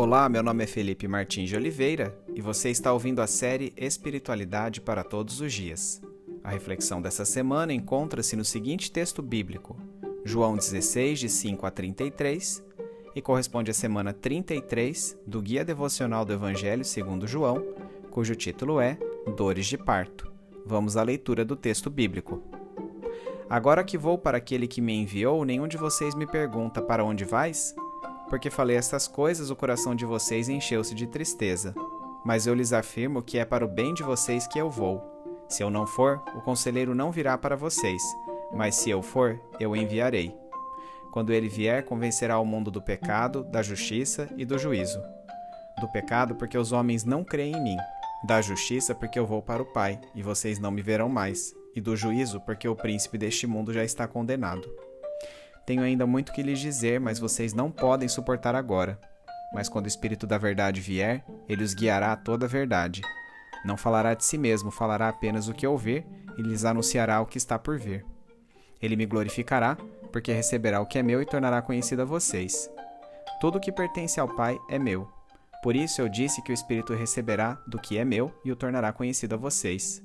Olá, meu nome é Felipe Martins de Oliveira e você está ouvindo a série Espiritualidade para Todos os Dias. A reflexão dessa semana encontra-se no seguinte texto bíblico, João 16, de 5 a 33, e corresponde à semana 33 do Guia Devocional do Evangelho segundo João, cujo título é Dores de Parto. Vamos à leitura do texto bíblico. Agora que vou para aquele que me enviou, nenhum de vocês me pergunta para onde vais? Porque falei estas coisas, o coração de vocês encheu-se de tristeza. Mas eu lhes afirmo que é para o bem de vocês que eu vou. Se eu não for, o conselheiro não virá para vocês, mas se eu for, eu o enviarei. Quando ele vier, convencerá o mundo do pecado, da justiça e do juízo. Do pecado, porque os homens não creem em mim. Da justiça, porque eu vou para o Pai, e vocês não me verão mais. E do juízo, porque o príncipe deste mundo já está condenado. Tenho ainda muito que lhes dizer, mas vocês não podem suportar agora. Mas quando o Espírito da Verdade vier, ele os guiará a toda a verdade. Não falará de si mesmo, falará apenas o que ouvir e lhes anunciará o que está por vir. Ele me glorificará, porque receberá o que é meu e tornará conhecido a vocês. Tudo o que pertence ao Pai é meu. Por isso eu disse que o Espírito receberá do que é meu e o tornará conhecido a vocês.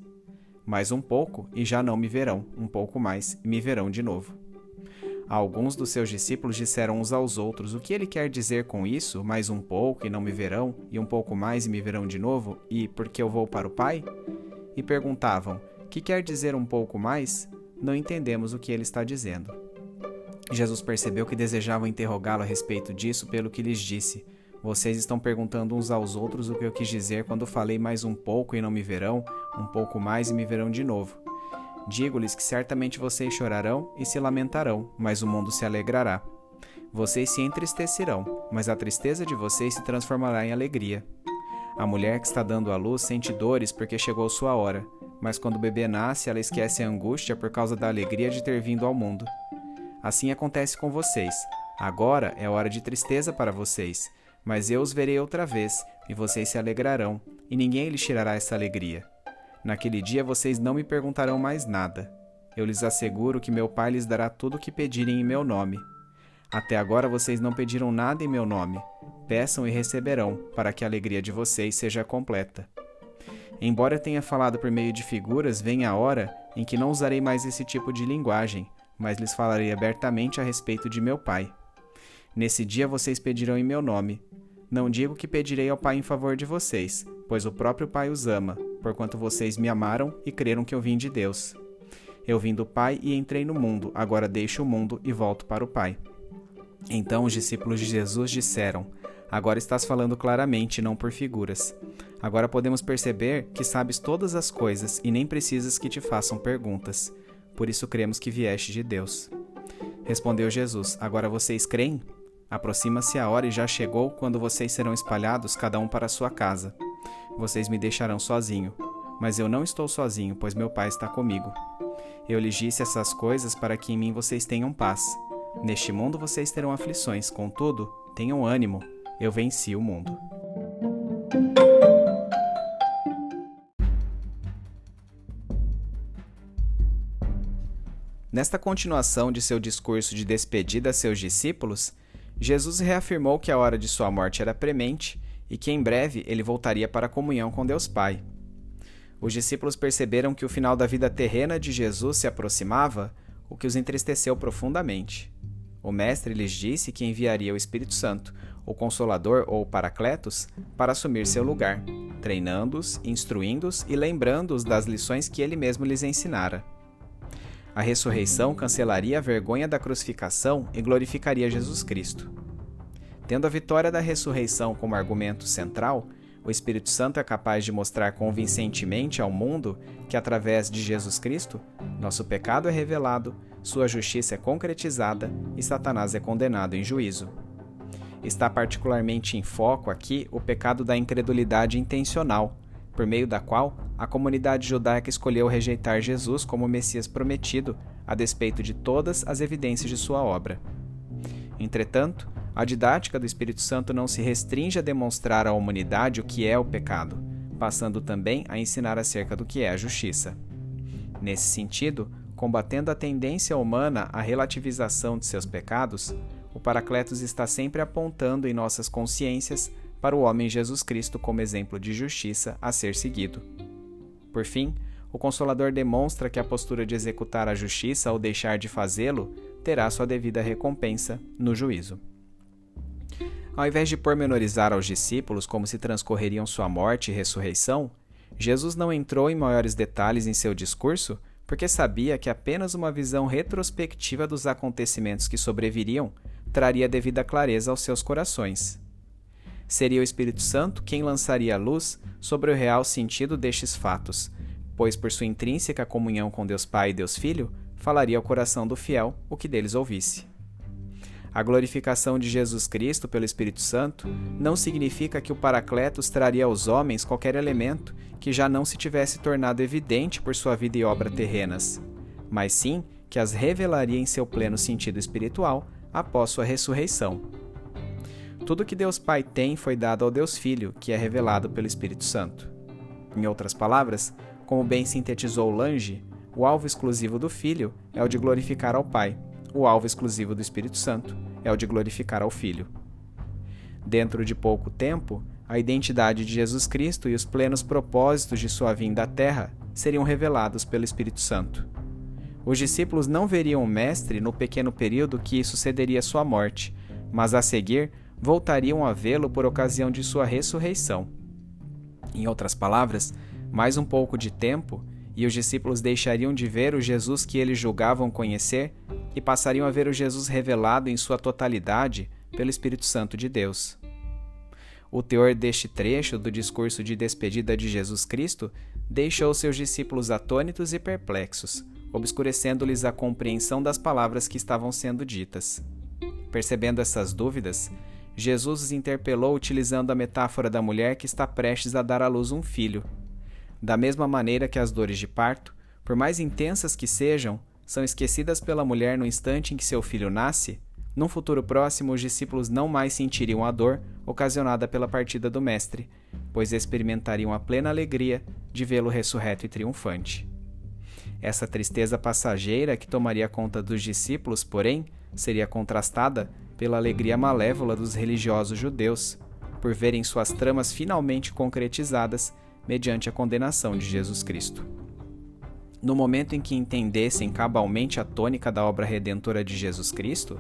Mais um pouco e já não me verão, um pouco mais e me verão de novo. Alguns dos seus discípulos disseram uns aos outros: O que ele quer dizer com isso? Mais um pouco e não me verão, e um pouco mais e me verão de novo, e porque eu vou para o Pai? E perguntavam: Que quer dizer um pouco mais? Não entendemos o que ele está dizendo. Jesus percebeu que desejavam interrogá-lo a respeito disso, pelo que lhes disse: Vocês estão perguntando uns aos outros o que eu quis dizer quando falei mais um pouco e não me verão, um pouco mais e me verão de novo. Digo-lhes que certamente vocês chorarão e se lamentarão, mas o mundo se alegrará. Vocês se entristecerão, mas a tristeza de vocês se transformará em alegria. A mulher que está dando à luz sente dores porque chegou sua hora, mas quando o bebê nasce, ela esquece a angústia por causa da alegria de ter vindo ao mundo. Assim acontece com vocês. Agora é hora de tristeza para vocês, mas eu os verei outra vez, e vocês se alegrarão, e ninguém lhes tirará essa alegria. Naquele dia vocês não me perguntarão mais nada. Eu lhes asseguro que meu Pai lhes dará tudo o que pedirem em meu nome. Até agora vocês não pediram nada em meu nome. Peçam e receberão, para que a alegria de vocês seja completa. Embora tenha falado por meio de figuras, vem a hora em que não usarei mais esse tipo de linguagem, mas lhes falarei abertamente a respeito de meu Pai. Nesse dia vocês pedirão em meu nome. Não digo que pedirei ao Pai em favor de vocês, pois o próprio Pai os ama, porquanto vocês me amaram e creram que eu vim de Deus. Eu vim do Pai e entrei no mundo, agora deixo o mundo e volto para o Pai. Então os discípulos de Jesus disseram: Agora estás falando claramente, não por figuras. Agora podemos perceber que sabes todas as coisas e nem precisas que te façam perguntas. Por isso cremos que vieste de Deus. Respondeu Jesus: Agora vocês creem? Aproxima-se a hora e já chegou quando vocês serão espalhados, cada um para sua casa vocês me deixarão sozinho. Mas eu não estou sozinho, pois meu Pai está comigo. Eu lhes disse essas coisas para que em mim vocês tenham paz. Neste mundo vocês terão aflições, contudo, tenham ânimo, eu venci o mundo. Nesta continuação de seu discurso de despedida a seus discípulos, Jesus reafirmou que a hora de sua morte era premente e que em breve ele voltaria para a comunhão com Deus Pai. Os discípulos perceberam que o final da vida terrena de Jesus se aproximava, o que os entristeceu profundamente. O Mestre lhes disse que enviaria o Espírito Santo, o Consolador ou Paracletos, para assumir seu lugar, treinando-os, instruindo-os e lembrando-os das lições que ele mesmo lhes ensinara. A ressurreição cancelaria a vergonha da crucificação e glorificaria Jesus Cristo. Tendo a vitória da ressurreição como argumento central, o Espírito Santo é capaz de mostrar convincentemente ao mundo que, através de Jesus Cristo, nosso pecado é revelado, sua justiça é concretizada e Satanás é condenado em juízo. Está particularmente em foco aqui o pecado da incredulidade intencional, por meio da qual a comunidade judaica escolheu rejeitar Jesus como Messias prometido, a despeito de todas as evidências de sua obra. Entretanto, a didática do Espírito Santo não se restringe a demonstrar à humanidade o que é o pecado, passando também a ensinar acerca do que é a justiça. Nesse sentido, combatendo a tendência humana à relativização de seus pecados, o Paracletos está sempre apontando em nossas consciências para o homem Jesus Cristo como exemplo de justiça a ser seguido. Por fim, o Consolador demonstra que a postura de executar a justiça ou deixar de fazê-lo terá sua devida recompensa no juízo. Ao invés de pormenorizar aos discípulos como se transcorreriam sua morte e ressurreição, Jesus não entrou em maiores detalhes em seu discurso porque sabia que apenas uma visão retrospectiva dos acontecimentos que sobreviriam traria devida clareza aos seus corações. Seria o Espírito Santo quem lançaria a luz sobre o real sentido destes fatos, pois por sua intrínseca comunhão com Deus Pai e Deus Filho, falaria ao coração do fiel o que deles ouvisse. A glorificação de Jesus Cristo pelo Espírito Santo não significa que o Paracletos traria aos homens qualquer elemento que já não se tivesse tornado evidente por sua vida e obra terrenas, mas sim que as revelaria em seu pleno sentido espiritual após sua ressurreição. Tudo que Deus Pai tem foi dado ao Deus Filho, que é revelado pelo Espírito Santo. Em outras palavras, como bem sintetizou Lange, o alvo exclusivo do Filho é o de glorificar ao Pai, o alvo exclusivo do Espírito Santo é o de glorificar ao Filho. Dentro de pouco tempo, a identidade de Jesus Cristo e os plenos propósitos de sua vinda à Terra seriam revelados pelo Espírito Santo. Os discípulos não veriam o Mestre no pequeno período que sucederia sua morte, mas a seguir voltariam a vê-lo por ocasião de sua ressurreição. Em outras palavras, mais um pouco de tempo e os discípulos deixariam de ver o Jesus que eles julgavam conhecer e passariam a ver o Jesus revelado em sua totalidade pelo Espírito Santo de Deus. O teor deste trecho do discurso de despedida de Jesus Cristo deixou seus discípulos atônitos e perplexos, obscurecendo-lhes a compreensão das palavras que estavam sendo ditas. Percebendo essas dúvidas, Jesus os interpelou utilizando a metáfora da mulher que está prestes a dar à luz um filho. Da mesma maneira que as dores de parto, por mais intensas que sejam, são esquecidas pela mulher no instante em que seu filho nasce, num futuro próximo os discípulos não mais sentiriam a dor ocasionada pela partida do Mestre, pois experimentariam a plena alegria de vê-lo ressurreto e triunfante. Essa tristeza passageira que tomaria conta dos discípulos, porém, seria contrastada pela alegria malévola dos religiosos judeus, por verem suas tramas finalmente concretizadas mediante a condenação de Jesus Cristo. No momento em que entendessem cabalmente a tônica da obra redentora de Jesus Cristo,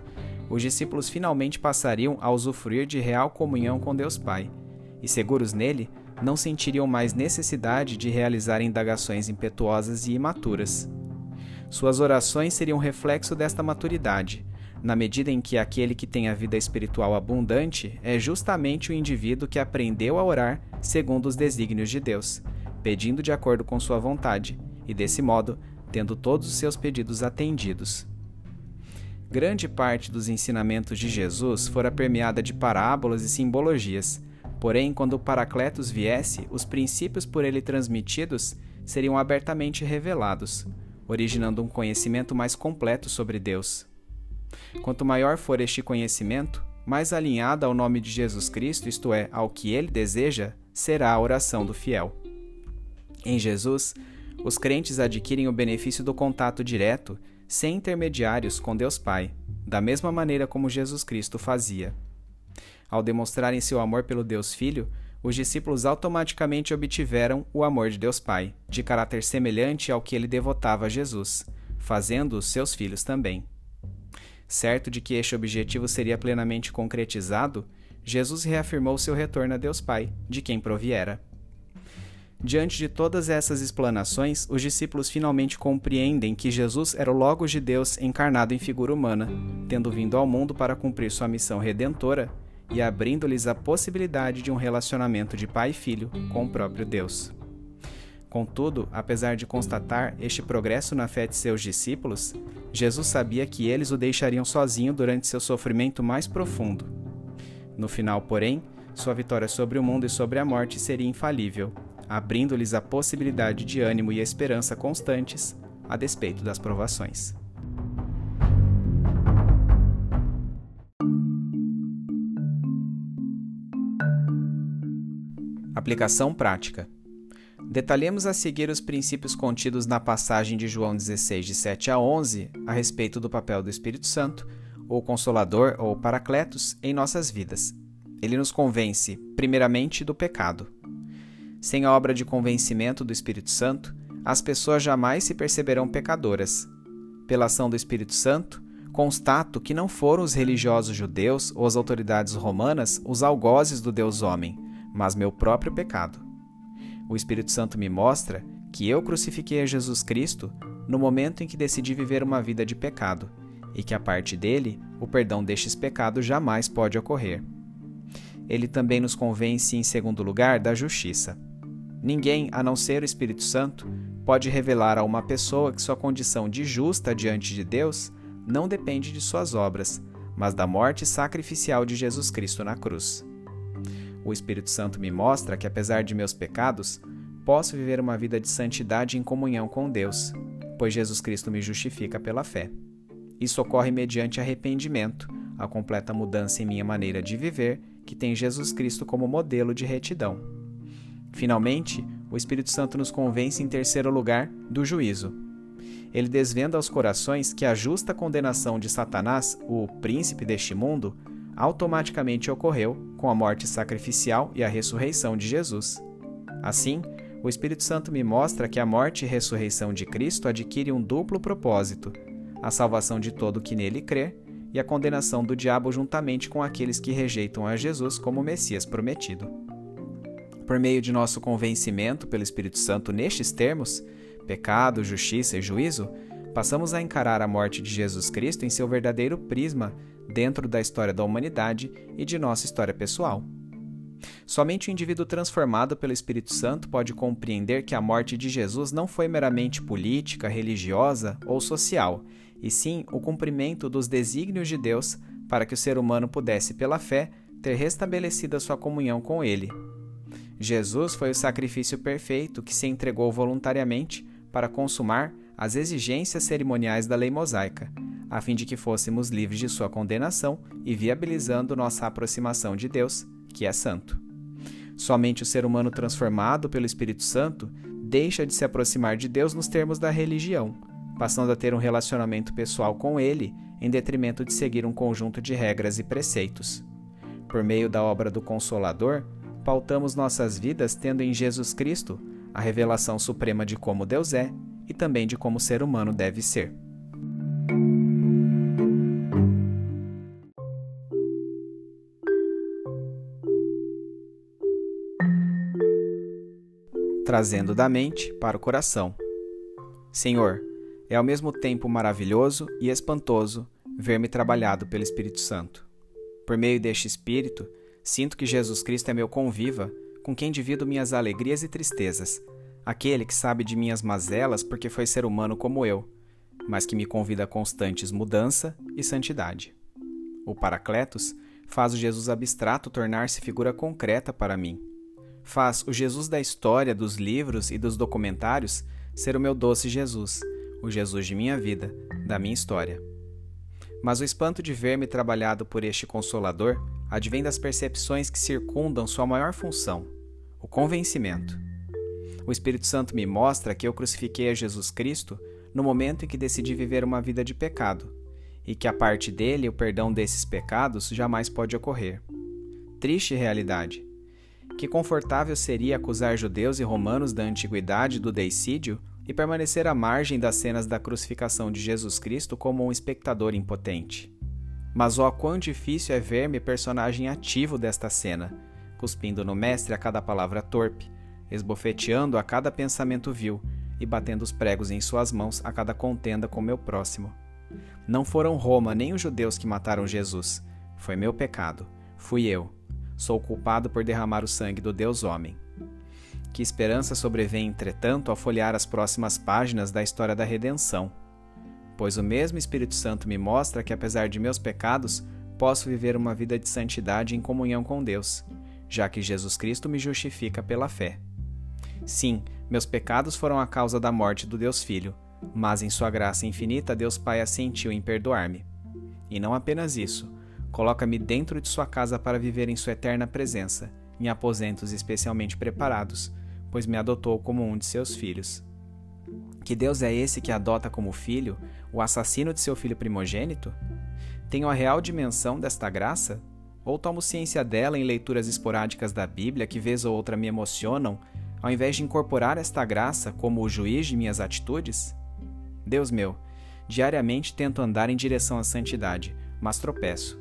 os discípulos finalmente passariam a usufruir de real comunhão com Deus Pai, e seguros nele, não sentiriam mais necessidade de realizar indagações impetuosas e imaturas. Suas orações seriam reflexo desta maturidade, na medida em que aquele que tem a vida espiritual abundante é justamente o indivíduo que aprendeu a orar segundo os desígnios de Deus, pedindo de acordo com sua vontade e, desse modo, tendo todos os seus pedidos atendidos. Grande parte dos ensinamentos de Jesus fora permeada de parábolas e simbologias, porém, quando o Paracletos viesse, os princípios por ele transmitidos seriam abertamente revelados, originando um conhecimento mais completo sobre Deus. Quanto maior for este conhecimento, mais alinhada ao nome de Jesus Cristo, isto é, ao que ele deseja, será a oração do fiel. Em Jesus, os crentes adquirem o benefício do contato direto, sem intermediários, com Deus Pai, da mesma maneira como Jesus Cristo fazia. Ao demonstrarem seu amor pelo Deus Filho, os discípulos automaticamente obtiveram o amor de Deus Pai, de caráter semelhante ao que ele devotava a Jesus, fazendo-os seus filhos também. Certo de que este objetivo seria plenamente concretizado, Jesus reafirmou seu retorno a Deus Pai, de quem proviera. Diante de todas essas explanações, os discípulos finalmente compreendem que Jesus era o Logos de Deus encarnado em figura humana, tendo vindo ao mundo para cumprir sua missão redentora e abrindo-lhes a possibilidade de um relacionamento de pai e filho com o próprio Deus. Contudo, apesar de constatar este progresso na fé de seus discípulos, Jesus sabia que eles o deixariam sozinho durante seu sofrimento mais profundo. No final, porém, sua vitória sobre o mundo e sobre a morte seria infalível, abrindo-lhes a possibilidade de ânimo e esperança constantes, a despeito das provações. Aplicação prática. Detalhemos a seguir os princípios contidos na passagem de João 16, de 7 a 11, a respeito do papel do Espírito Santo, ou Consolador ou Paracletos, em nossas vidas. Ele nos convence, primeiramente, do pecado. Sem a obra de convencimento do Espírito Santo, as pessoas jamais se perceberão pecadoras. Pela ação do Espírito Santo, constato que não foram os religiosos judeus ou as autoridades romanas os algozes do Deus homem, mas meu próprio pecado. O Espírito Santo me mostra que eu crucifiquei a Jesus Cristo no momento em que decidi viver uma vida de pecado e que a parte dele o perdão destes pecados jamais pode ocorrer. Ele também nos convence, em segundo lugar, da justiça. Ninguém, a não ser o Espírito Santo, pode revelar a uma pessoa que sua condição de justa diante de Deus não depende de suas obras, mas da morte sacrificial de Jesus Cristo na cruz. O Espírito Santo me mostra que, apesar de meus pecados, posso viver uma vida de santidade em comunhão com Deus, pois Jesus Cristo me justifica pela fé. Isso ocorre mediante arrependimento, a completa mudança em minha maneira de viver, que tem Jesus Cristo como modelo de retidão. Finalmente, o Espírito Santo nos convence, em terceiro lugar, do juízo. Ele desvenda aos corações que a justa condenação de Satanás, o príncipe deste mundo, automaticamente ocorreu com a morte sacrificial e a ressurreição de Jesus. Assim, o Espírito Santo me mostra que a morte e ressurreição de Cristo adquire um duplo propósito: a salvação de todo que nele crê e a condenação do diabo juntamente com aqueles que rejeitam a Jesus como Messias prometido. Por meio de nosso convencimento pelo Espírito Santo nestes termos, pecado, justiça e juízo, passamos a encarar a morte de Jesus Cristo em seu verdadeiro prisma dentro da história da humanidade e de nossa história pessoal. Somente o indivíduo transformado pelo Espírito Santo pode compreender que a morte de Jesus não foi meramente política, religiosa ou social, e sim o cumprimento dos desígnios de Deus para que o ser humano pudesse, pela fé, ter restabelecido a sua comunhão com Ele. Jesus foi o sacrifício perfeito que se entregou voluntariamente para consumar as exigências cerimoniais da lei mosaica, a fim de que fôssemos livres de sua condenação e viabilizando nossa aproximação de Deus, que é santo. Somente o ser humano transformado pelo Espírito Santo deixa de se aproximar de Deus nos termos da religião, passando a ter um relacionamento pessoal com Ele, em detrimento de seguir um conjunto de regras e preceitos. Por meio da obra do Consolador, pautamos nossas vidas tendo em Jesus Cristo a revelação suprema de como Deus é e também de como o ser humano deve ser. Trazendo da mente para o coração. Senhor, é ao mesmo tempo maravilhoso e espantoso ver-me trabalhado pelo Espírito Santo. Por meio deste Espírito, sinto que Jesus Cristo é meu conviva, com quem divido minhas alegrias e tristezas, aquele que sabe de minhas mazelas porque foi ser humano como eu, mas que me convida a constantes mudança e santidade. O Paracletos faz o Jesus abstrato tornar-se figura concreta para mim. Faz o Jesus da história, dos livros e dos documentários ser o meu doce Jesus, o Jesus de minha vida, da minha história. Mas o espanto de ver-me trabalhado por este Consolador advém das percepções que circundam sua maior função, o convencimento. O Espírito Santo me mostra que eu crucifiquei a Jesus Cristo no momento em que decidi viver uma vida de pecado, e que a parte dele o perdão desses pecados jamais pode ocorrer. Triste realidade. Que confortável seria acusar judeus e romanos da antiguidade do deicídio e permanecer à margem das cenas da crucificação de Jesus Cristo como um espectador impotente. Mas ó quão difícil é ver-me personagem ativo desta cena, cuspindo no mestre a cada palavra torpe, esbofeteando a cada pensamento vil e batendo os pregos em suas mãos a cada contenda com meu próximo. Não foram Roma nem os judeus que mataram Jesus. Foi meu pecado. Fui eu. Sou culpado por derramar o sangue do Deus homem. Que esperança sobrevém, entretanto, ao folhear as próximas páginas da história da redenção. Pois o mesmo Espírito Santo me mostra que, apesar de meus pecados, posso viver uma vida de santidade em comunhão com Deus, já que Jesus Cristo me justifica pela fé. Sim, meus pecados foram a causa da morte do Deus Filho, mas em Sua graça infinita, Deus Pai assentiu em perdoar-me. E não apenas isso, coloca-me dentro de Sua casa para viver em Sua eterna presença, em aposentos especialmente preparados pois me adotou como um de seus filhos. Que Deus é esse que adota como filho o assassino de seu filho primogênito? Tenho a real dimensão desta graça? ou tomo ciência dela em leituras esporádicas da Bíblia que vez ou outra me emocionam, ao invés de incorporar esta graça como o juiz de minhas atitudes? Deus meu, diariamente tento andar em direção à santidade, mas tropeço.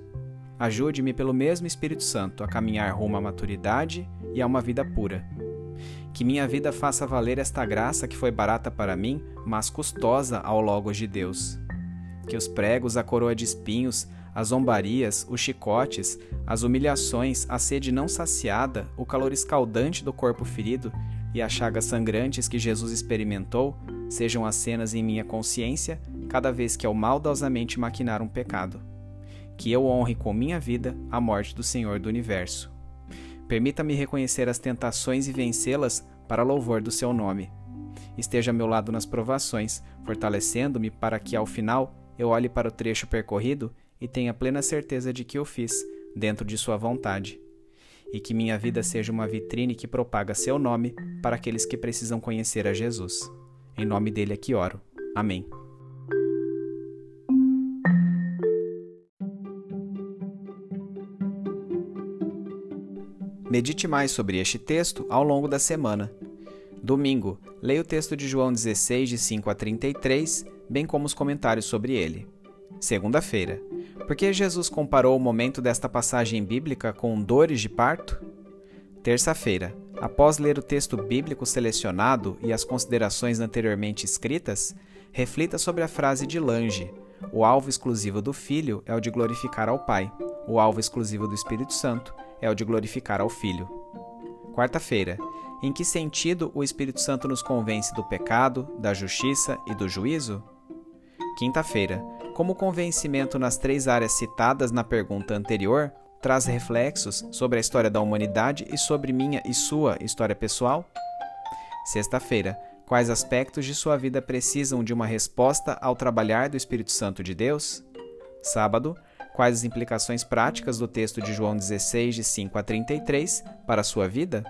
Ajude-me pelo mesmo Espírito Santo a caminhar rumo à maturidade e a uma vida pura. Que minha vida faça valer esta graça que foi barata para mim, mas custosa ao Logos de Deus. Que os pregos, a coroa de espinhos, as zombarias, os chicotes, as humilhações, a sede não saciada, o calor escaldante do corpo ferido e as chagas sangrantes que Jesus experimentou sejam as cenas em minha consciência cada vez que eu maldosamente maquinar um pecado. Que eu honre com minha vida a morte do Senhor do universo. Permita-me reconhecer as tentações e vencê-las para louvor do seu nome. Esteja a meu lado nas provações, fortalecendo-me para que, ao final, eu olhe para o trecho percorrido e tenha plena certeza de que o fiz, dentro de Sua vontade. E que minha vida seja uma vitrine que propaga seu nome para aqueles que precisam conhecer a Jesus. Em nome dele é que oro. Amém. Medite mais sobre este texto ao longo da semana. Domingo, leia o texto de João 16, de 5 a 33, bem como os comentários sobre ele. Segunda-feira, por que Jesus comparou o momento desta passagem bíblica com dores de parto? Terça-feira, após ler o texto bíblico selecionado e as considerações anteriormente escritas, reflita sobre a frase de Lange: O alvo exclusivo do Filho é o de glorificar ao Pai, o alvo exclusivo do Espírito Santo é o de glorificar ao Filho. Quarta-feira, em que sentido o Espírito Santo nos convence do pecado, da justiça e do juízo? Quinta-feira, como o convencimento nas três áreas citadas na pergunta anterior traz reflexos sobre a história da humanidade e sobre minha e sua história pessoal? Sexta-feira, quais aspectos de sua vida precisam de uma resposta ao trabalhar do Espírito Santo de Deus? Sábado, quais as implicações práticas do texto de João 16, de 5 a 33, para a sua vida?